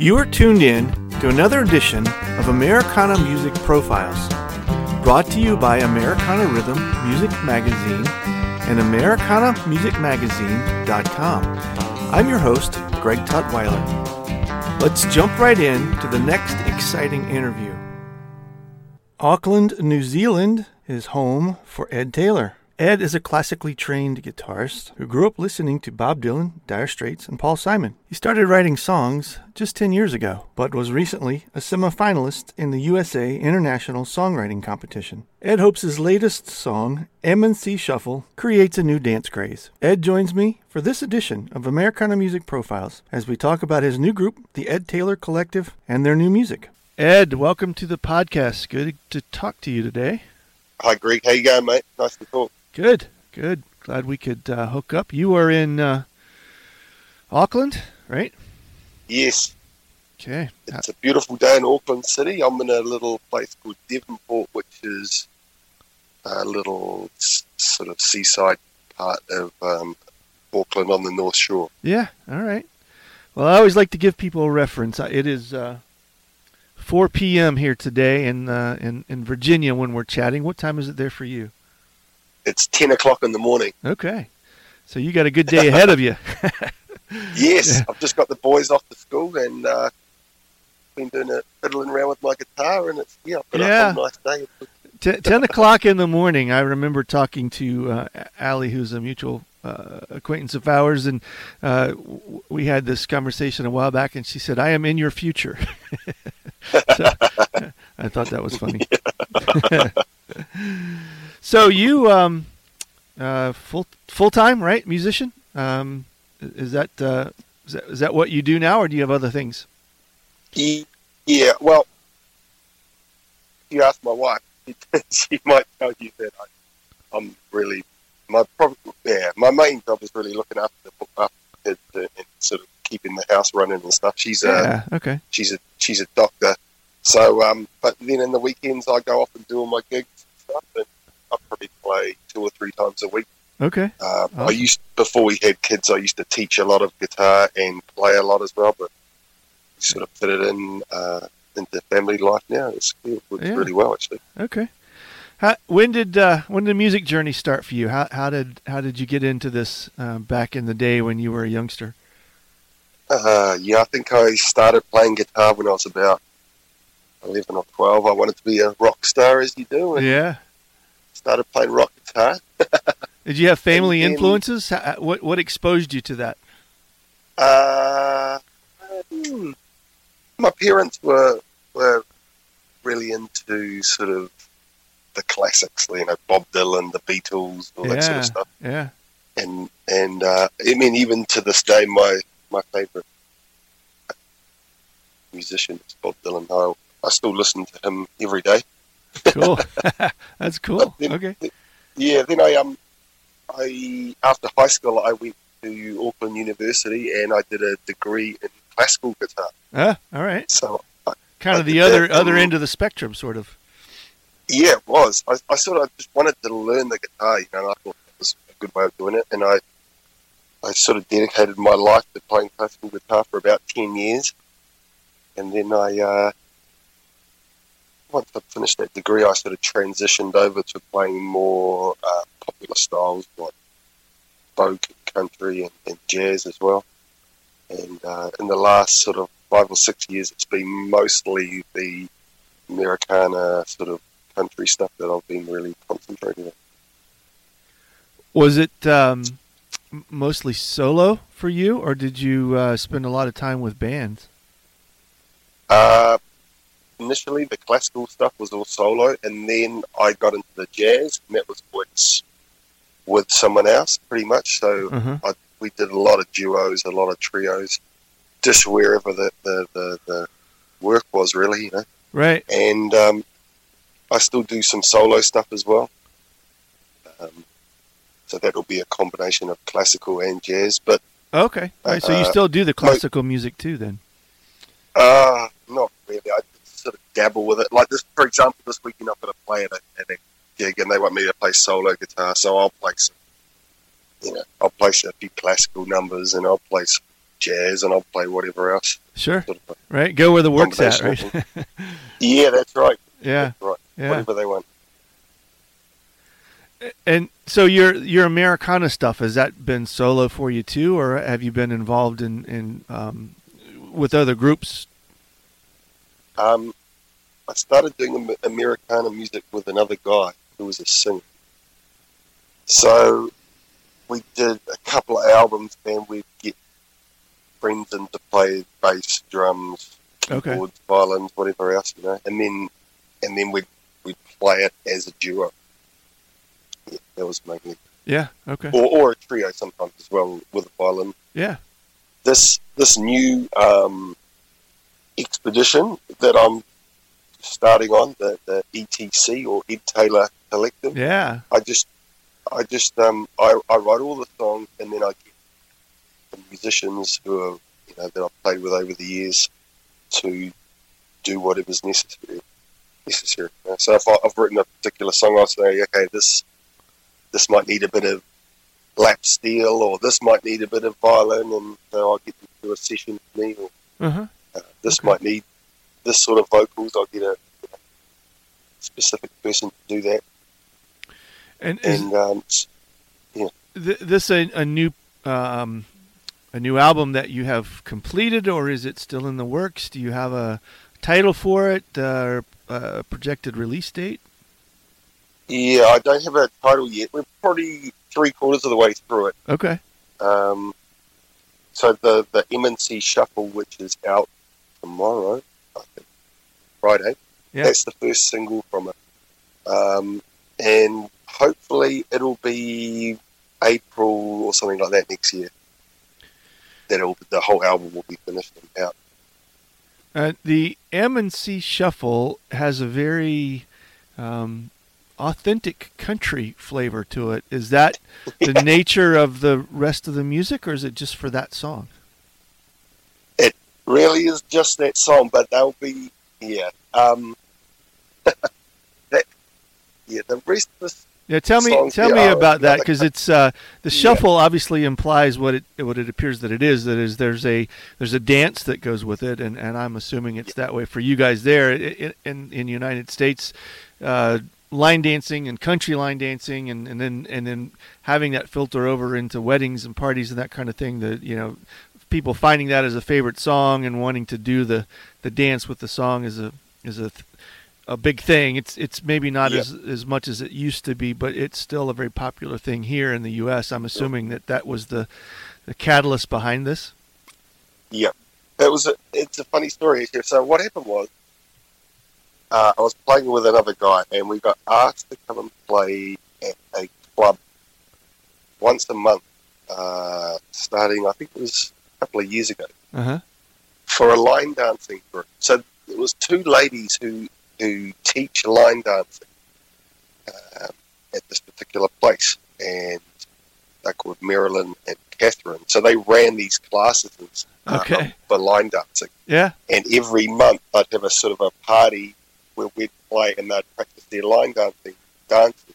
You are tuned in to another edition of Americana Music Profiles, brought to you by Americana Rhythm Music Magazine and AmericanaMusicMagazine.com. I'm your host, Greg Tutwiler. Let's jump right in to the next exciting interview. Auckland, New Zealand is home for Ed Taylor. Ed is a classically trained guitarist who grew up listening to Bob Dylan, Dire Straits, and Paul Simon. He started writing songs just 10 years ago, but was recently a semifinalist in the USA International Songwriting Competition. Ed hopes his latest song, M&C Shuffle, creates a new dance craze. Ed joins me for this edition of Americana Music Profiles as we talk about his new group, the Ed Taylor Collective, and their new music. Ed, welcome to the podcast. Good to talk to you today. Hi, Greg. How you going, mate? Nice to talk. Good, good. Glad we could uh, hook up. You are in uh, Auckland, right? Yes. Okay. It's a beautiful day in Auckland City. I'm in a little place called Devonport, which is a little sort of seaside part of um, Auckland on the North Shore. Yeah. All right. Well, I always like to give people a reference. It is uh, 4 p.m. here today in, uh, in in Virginia when we're chatting. What time is it there for you? It's 10 o'clock in the morning. Okay. So you got a good day ahead of you. yes, yeah. I've just got the boys off to school and uh, been doing a fiddling around with my guitar, and it's yeah, I've yeah. a nice day. T- 10 o'clock in the morning, I remember talking to uh, Allie, who's a mutual uh, acquaintance of ours, and uh, w- we had this conversation a while back, and she said, "I am in your future." so, I thought that was funny. So you um, uh, full full time, right? Musician. Um, is that uh, is that is that what you do now, or do you have other things? Yeah. Well, if you ask my wife, she might tell you that I, am really my problem. Yeah, my main job is really looking after the after kids and sort of keeping the house running and stuff. She's a yeah, okay. She's a she's a doctor. So, um, but then in the weekends I go off and do all my gigs and stuff, and I probably play two or three times a week. Okay. Um, awesome. I used before we had kids. I used to teach a lot of guitar and play a lot as well, but sort of fit it in uh, into family life now. It's, it works yeah. really well actually. Okay. How, when did uh, when did the music journey start for you? How, how did how did you get into this uh, back in the day when you were a youngster? Uh, yeah, I think I started playing guitar when I was about eleven or twelve. I wanted to be a rock star, as you do. And, yeah started playing rock guitar. Did you have family then, influences? What what exposed you to that? Uh, my parents were were really into sort of the classics, you know, Bob Dylan, the Beatles, all yeah, that sort of stuff. Yeah. And and uh, I mean, even to this day, my my favorite musician is Bob Dylan. I, I still listen to him every day cool. That's cool. Then, okay. Yeah. Then I um, I after high school I went to Auckland University and I did a degree in classical guitar. Ah, all right. So I, kind I of the other other end of the spectrum, sort of. Yeah, it was. I, I sort of just wanted to learn the guitar, you know, and I thought that was a good way of doing it. And I, I sort of dedicated my life to playing classical guitar for about ten years, and then I uh, once I finished that degree, I sort of transitioned over to playing more uh, popular styles like folk, country, and, and jazz as well. And uh, in the last sort of five or six years, it's been mostly the Americana sort of country stuff that I've been really concentrating on. Was it um, mostly solo for you, or did you uh, spend a lot of time with bands? Uh, initially the classical stuff was all solo, and then I got into the jazz, and that was with with someone else, pretty much. So mm-hmm. I, we did a lot of duos, a lot of trios, just wherever the the, the, the work was, really, you know. Right. And um, I still do some solo stuff as well. Um, so that'll be a combination of classical and jazz, but okay. Right, so you uh, still do the classical music too, then? Uh, not really. I sort of dabble with it. Like this, for example, this weekend I'm going to play at a, at a gig, and they want me to play solo guitar, so I'll play some, you know, I'll play a few classical numbers, and I'll play some jazz, and I'll play whatever else. Sure. Sort of Right. Go where the work's at. Right. Yeah, that's right. yeah. That's right. Yeah. Whatever they want. And so your your Americana stuff has that been solo for you too, or have you been involved in in um, with other groups? Um, I started doing Americana music with another guy who was a singer. So we did a couple of albums, and we'd get friends in to play bass, drums, Okay. keyboards, violins, whatever else, you know. And then, and then we'd we'd play it as a duo. Yeah, that was mainly, Yeah. Okay. or, or a trio sometimes as well with a violin. Yeah. This this new um, expedition that I'm starting on, the, the ETC or Ed Taylor Collective. Yeah. I just, I just, um, I, I write all the songs and then I get the musicians who are, you know, that I've played with over the years to do whatever's necessary. Necessary. So if I, I've written a particular song, I'll say, okay, this, this might need a bit of lap steel, or this might need a bit of violin, and so I'll get them to do a session for me. Or huh. Uh, this Okay. might need this sort of vocals. I'll get a specific person to do that. And And um, th- this a, a new um, a new album that you have completed, or is it still in the works? Do you have a title for it, uh, or a projected release date? Yeah, I don't have a title yet. We're probably three quarters of the way through it. Okay. Um, so the the MNC Shuffle, which is out tomorrow, I think, Friday. Yeah. That's the first single from it, um, and hopefully it'll be April or something like that next year. That the whole album will be finished and out. Uh, the M and C Shuffle has a very um, authentic country flavor to it. Is that the nature of the rest of the music, or is it just for that song? Really is just that song, but they'll be yeah. Um, that yeah, the rest of the Yeah, tell me, songs, tell yeah, me about that because it's uh, the Yeah. shuffle obviously implies what it what it appears that it is. That is, there's a there's a dance that goes with it, and, and I'm assuming it's that way for you guys there in in, in United States. Uh, line dancing and country line dancing and, and then and then having that filter over into weddings and parties and that kind of thing that you know people finding that as a favorite song and wanting to do the, the dance with the song is a is a a big thing. It's it's maybe not as as much as it used to be, but it's still a very popular thing here in the U.S. I'm assuming that that was the the catalyst behind this. Yeah, it was. A, it's a funny story. here. So what happened was, uh, I was playing with another guy, and we got asked to come and play at a club once a month, uh, starting I think it was couple of years ago, Uh huh. for a line dancing group. So it was two ladies who who teach line dancing um, at this particular place, and they're called Marilyn and Catherine. So they ran these classes uh, Okay. for line dancing Yeah. and every month I'd have a sort of a party where we'd play and they'd practice their line dancing dancing.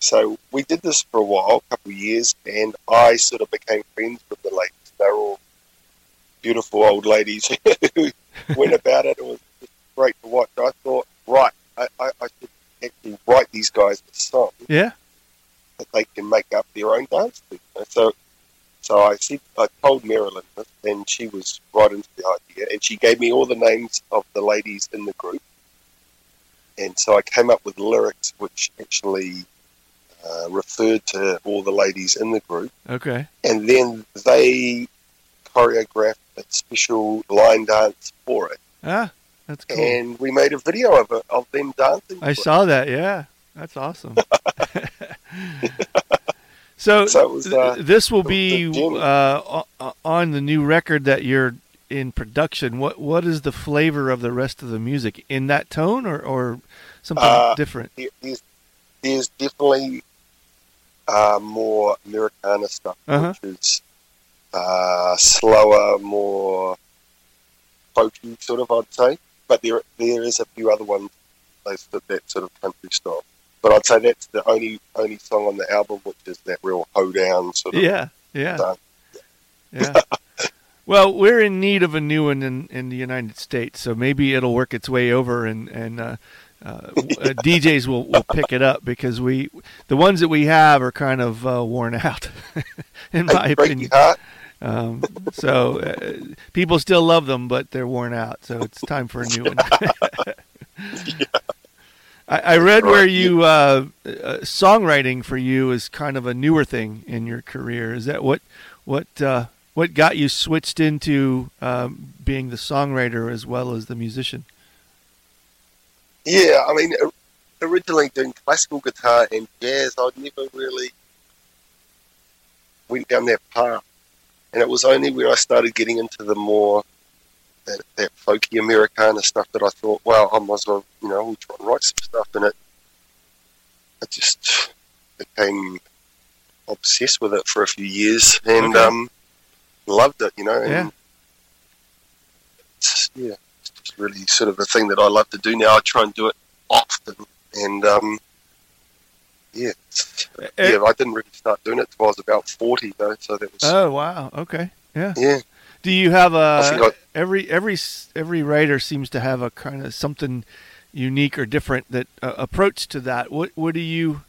So we did this for a while, a couple of years, and I sort of became friends with the ladies. They were all beautiful old ladies who went about it. It was just great to watch. I thought, right, I, I, I should actually write these guys a song Yeah. that they can make up their own dance to. So, so I said, I told Marilyn this, and she was right into the idea, and she gave me all the names of the ladies in the group, and so I came up with lyrics which actually uh, referred to all the ladies in the group, Okay. and then they choreographed a special line dance for it, Ah, that's cool. and we made a video of it of them dancing. I to it. saw that. Yeah, that's awesome. so, So was, uh, th- this will be uh, on the new record that you're in production. What what is the flavor of the rest of the music in that tone or or something Uh, different? there's, there's definitely uh, more Americana stuff, Uh-huh. which is uh, slower, more folky sort of, I'd say. But there there is a few other ones that, that sort of country style. But I'd say that's the only only song on the album which is that real hoedown sort of. Yeah, yeah, yeah. Well, we're in need of a new one in, in the United States, so maybe it'll work its way over, and and uh, uh, uh DJs will, will pick it up because we the ones that we have are kind of uh, worn out, in my opinion. Um, so uh, people still love them, but they're worn out. So it's time for a new one. yeah. I, I, read where you uh, uh, songwriting for you is kind of a newer thing in your career. Is that what what uh, what got you switched into um, being the songwriter as well as the musician? Yeah, I mean, originally doing classical guitar and jazz, I'd never really went down that path. And it was only when I started getting into the more that, that folky Americana stuff that I thought, well, I might as well, you know, we'll try and write some stuff. And it, I just became obsessed with it for a few years and okay. um, loved it, you know. And yeah. Yeah, it's really sort of a thing that I love to do now. I try and do it often. And um, yeah, uh, yeah, I didn't really start doing it until I was about 40, though. So that was. Oh, wow. Okay. Yeah. Yeah. Do you have a every every every writer seems to have a kind of something unique or different that uh, approach to that? What what do you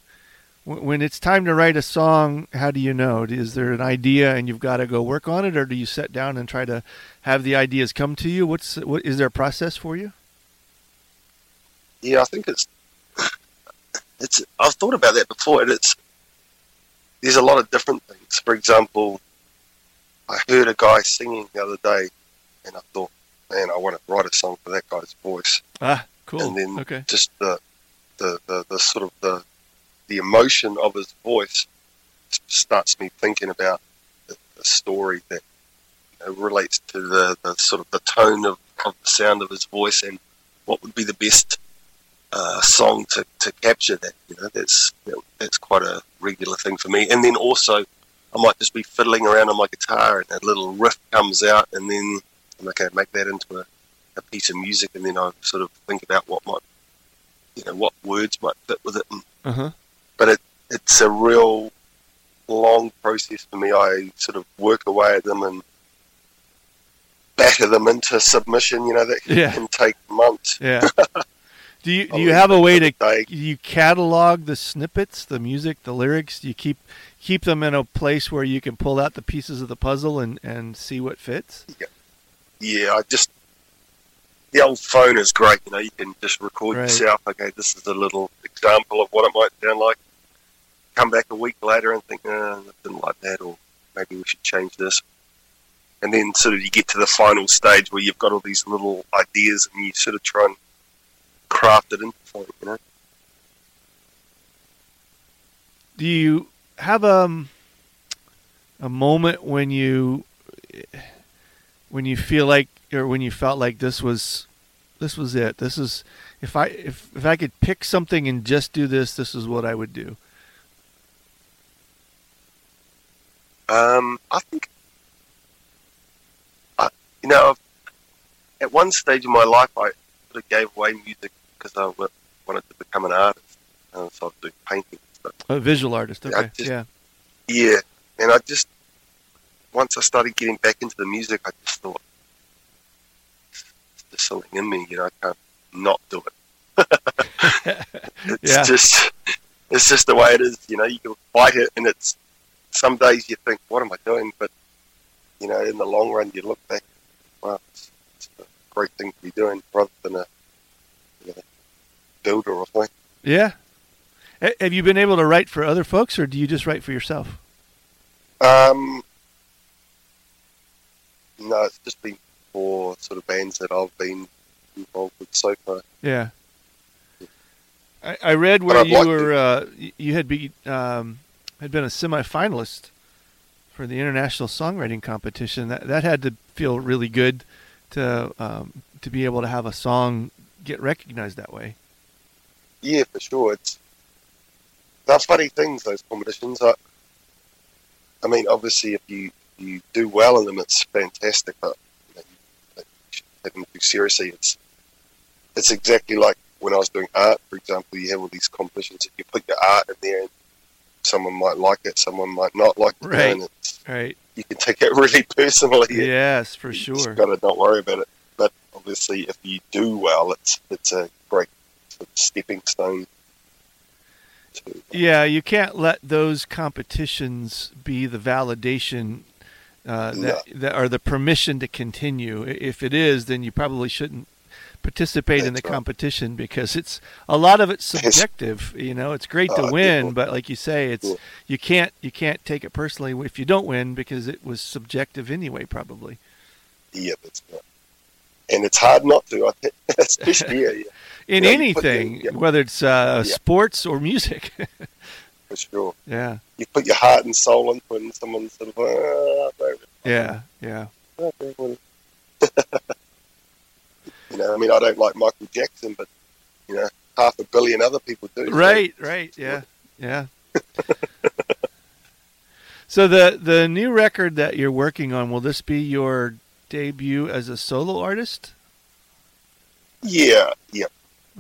when it's time to write a song? How do you know? Is there an idea and you've got to go work on it, or do you sit down and try to have the ideas come to you? What's what is there a process for you? Yeah, I think it's it's. I've thought about that before, and it's there's a lot of different things. For example, I heard a guy singing the other day, and I thought, man, I want to write a song for that guy's voice. Ah, cool. And then okay. just the, the, the, the sort of the, the emotion of his voice starts me thinking about the story that you know, relates to the, the sort of the tone of, of the sound of his voice and what would be the best uh, song to, to capture that. You know, that's that's quite a regular thing for me. And then also I might just be fiddling around on my guitar and a little riff comes out, and then I'm okay, make that into a, a piece of music, and then I sort of think about what might, you know, what words might fit with it. And, uh-huh. But it, it's a real long process for me. I sort of work away at them and batter them into submission. You know, that yeah. can take months. Yeah. Do you do you have a way to do you catalog the snippets, the music, the lyrics? Do you keep keep them in a place where you can pull out the pieces of the puzzle and, and see what fits? Yeah. yeah, I just the old phone is great. You know, you can just record right. yourself. Okay, this is a little example of what it might sound like. Come back a week later and think, oh, I didn't like that, or maybe we should change this. And then sort of you get to the final stage where you've got all these little ideas and you sort of try and craft it into something, you know. Do you have a um, a moment when you when you feel like or when you felt like this was this was it. This is if I if if I could pick something and just do this, this is what I would do. Um, I think, I, you know, at one stage in my life, I sort of gave away music because I wanted to become an artist, and so I was doing painting a visual artist. Okay. Just, yeah. Yeah, and I just once I started getting back into the music, I just thought there's something in me, you know, I can't not do it. it's yeah. just it's just the way it is, you know. You can fight it, and it's some days you think, "What am I doing?" But you know, in the long run, you look back, wow, it's, it's a great thing to be doing, rather than a you know, builder or something. Yeah, have you been able to write for other folks, or do you just write for yourself? Um, no, it's just been for sort of bands that I've been involved with so far. Yeah. I, I read where you like were uh, you had be um, had been a semifinalist for the international songwriting competition. That that had to feel really good to um, to be able to have a song get recognized that way. Yeah, for sure. It's they're funny things. Those competitions. I, I mean, obviously, if you you do well in them, it's fantastic. But you, you take them too seriously. It's it's exactly like when I was doing art, for example. You have all these competitions. If you put your art in there, and someone might like it, someone might not like it. Right. right. you can take it really personally. Yes, for you sure. Got to not worry about it. But obviously, if you do well, it's it's a great sort of stepping stone. To, Yeah, you can't let those competitions be the validation uh, that, that are the permission to continue. If it is, then you probably shouldn't participate in the right. competition because it's a lot of it's subjective. You know, it's great to Uh, win, definitely. but like you say, it's Yeah. you can't you can't take it personally if you don't win because it was subjective anyway, probably. yeah, that's right. And it's hard not to, I think, especially yeah, yeah, In Yeah, you your- anything, yeah. whether it's uh, Yeah. sports or music. for sure. yeah, You put your heart and soul into it, and someone's sort of, uh, yeah, yeah. You know, I mean, I don't like Michael Jackson, but you know, half a billion other people do. so- Right, right, yeah, yeah. so the the new record that you're working on will this be your debut as a solo artist? Yeah, yeah.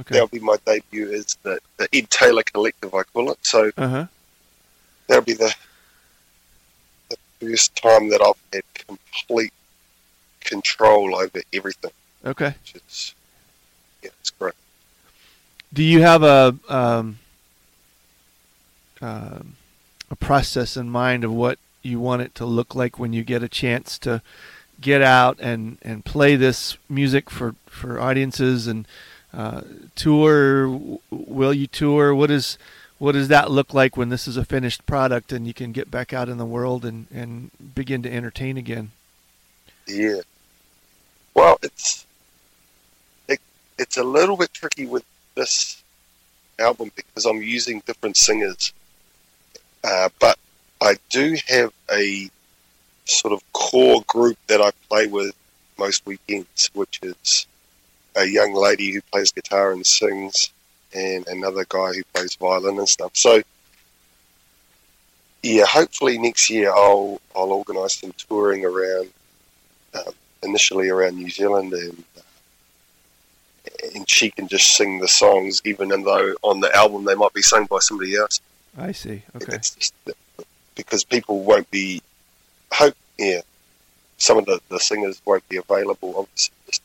Okay. That'll be my debut as the, the Ed Taylor Collective, I call it. So Uh huh. that'll be the, the first time that I've had complete control over everything, Okay. is, yeah, it's great. Do you have a um, um a process in mind of what you want it to look like when you get a chance to get out and, and play this music for, for audiences and uh, tour? Will you tour? What is what does that look like when this is a finished product and you can get back out in the world and, and begin to entertain again? Yeah. Well, it's it, it's a little bit tricky with this album because I'm using different singers, uh, but I do have a sort of core group that I play with most weekends, which is a young lady who plays guitar and sings, and another guy who plays violin and stuff. So, yeah, hopefully next year I'll I'll organise some touring around um, initially around New Zealand, and uh, and she can just sing the songs, even though on the album they might be sung by somebody else. I see. Okay. Just because people won't be. Hope yeah, some of the, the singers won't be available. Obviously, just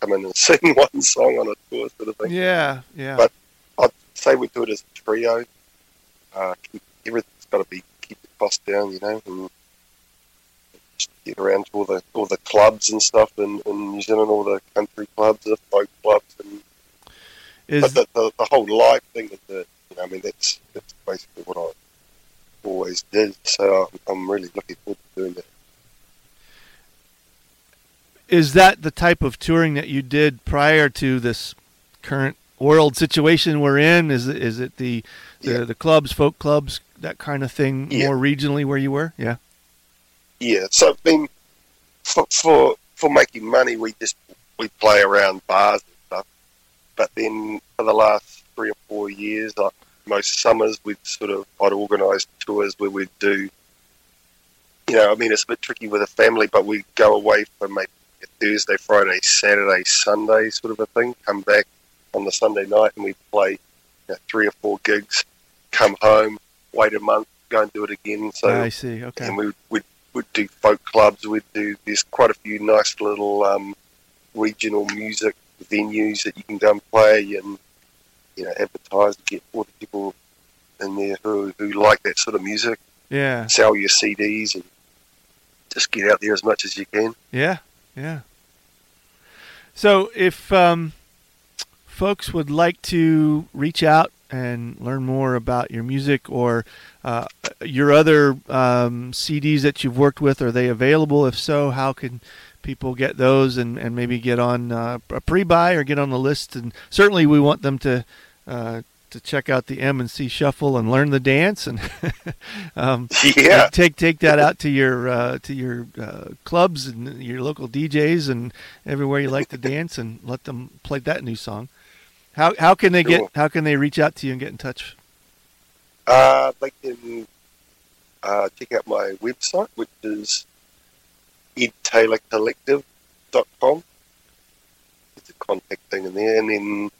come in and sing one song on a tour sort of thing. Yeah, yeah. But- I'd say we do it as a trio. Uh, keep, everything's got to be keep the cost down, you know, and get around to all the all the clubs and stuff in, in New Zealand, all the country clubs, the folk clubs, and Is but the, the, the whole live thing is the you know, I mean that's that's basically what I always did. So I'm, I'm really looking forward to doing that. is that the type of touring that you did prior to this current world situation we're in? Is it is it the the, Yeah. the clubs, folk clubs, that kind of thing, Yeah. more regionally where you were? Yeah. Yeah, so I mean, for, for for making money, we just we play around bars and stuff. But then for the last three or four years, like most summers, we'd sort of I'd organise tours where we'd do. You know, I mean, it's a bit tricky with a family, but we go away for maybe a Thursday, Friday, Saturday, Sunday sort of a thing. Come back on the Sunday night and we play you know, three or four gigs. Come home, wait a month, go and do it again. So ah, I see. Okay. and we would would do folk clubs. We'd do there's quite a few nice little um, regional music venues that you can go and play and you know advertise to get all the people in there who who like that sort of music. Yeah. Sell your CDs and just get out there as much as you can. Yeah. Yeah. So if um, folks would like to reach out and learn more about your music or uh, your other um, CDs that you've worked with, are they available? If so, how can people get those and, and maybe get on uh, a pre-buy or get on the list? And certainly, we want them to uh, to check out the M and C Shuffle and learn the dance and um, Yeah, take take that out to your uh, to your uh, clubs and your local DJs and everywhere you like to dance and let them play that new song. How how can they get how can they reach out to you and get in touch? uh, they can uh, check out my website, which is edtaylorcollective.com. There's a contact thing in there, and then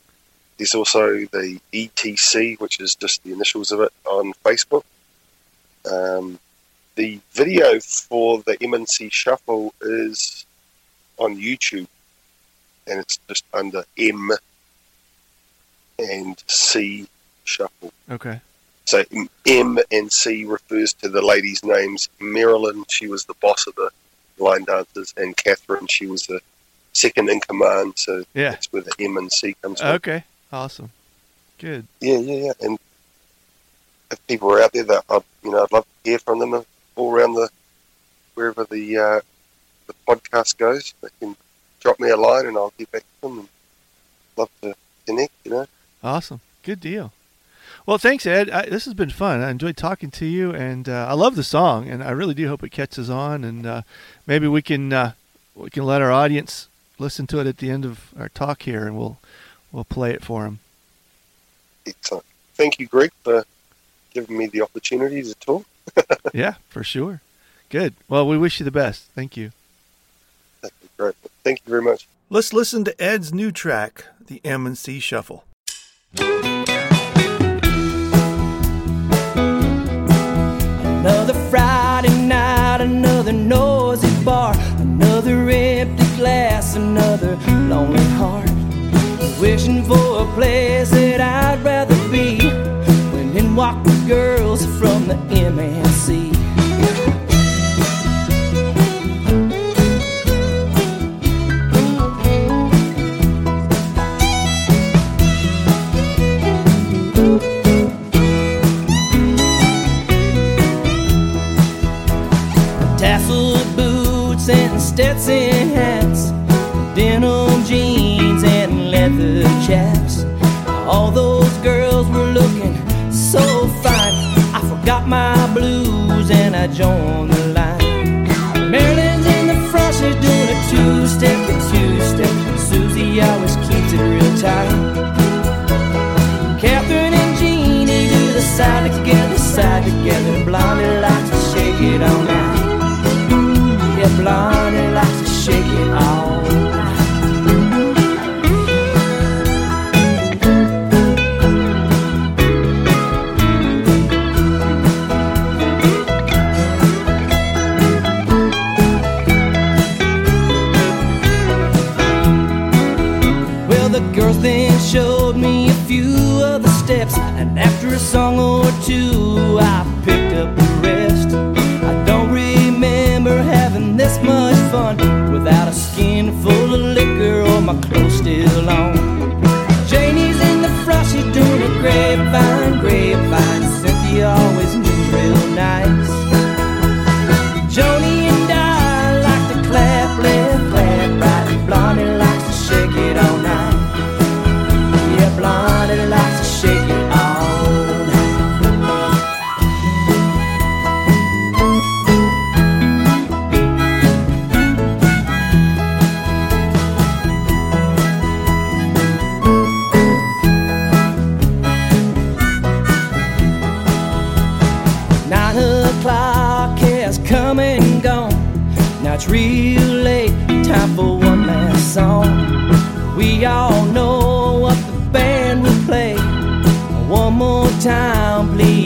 there's also the ETC, which is just the initials of it, on Facebook. Um, the video for the MNC Shuffle is on YouTube, and it's just under M and C Shuffle. Okay. So M and C refers to the ladies' names. Marilyn, she was the boss of the line dancers, and Catherine, she was the second in command. So Yeah. that's where the M and C comes from. Okay. Awesome. Good. Yeah, yeah, yeah. And if people are out there that I, you know, I'd love to hear from them all around the wherever the uh, the podcast goes. They can drop me a line and I'll get back to them. And love to connect. You know. Awesome. Good deal. Well, thanks, Ed. I, this has been fun. I enjoyed talking to you, and uh, I love the song, and I really do hope it catches on, and uh, maybe we can uh, we can let our audience listen to it at the end of our talk here, and we'll we'll play it for them. Excellent. Thank you, Greg, for giving me the opportunity to talk. yeah, for sure. Good. Well, we wish you the best. Thank you. That'd great. Thank you very much. Let's listen to Ed's new track, the M and C Shuffle. Another Friday night, another noisy bar, another empty glass, another lonely heart. Wishing for a place that I'd rather be. When in walk the girls from the MNC. Stetson hats, denim jeans and leather chaps. All those girls were looking so fine. I forgot my blues and I joined the line. Marilyn's in the front, she's doing a two-step, a two-step. Susie always keeps it real tight. Catherine and Jeannie do the side together, side together. Blondie likes to shake it all night. Yeah, Blondie and after a song or two, it's real late, time for one last song. We all know what the band will play. One more time, please,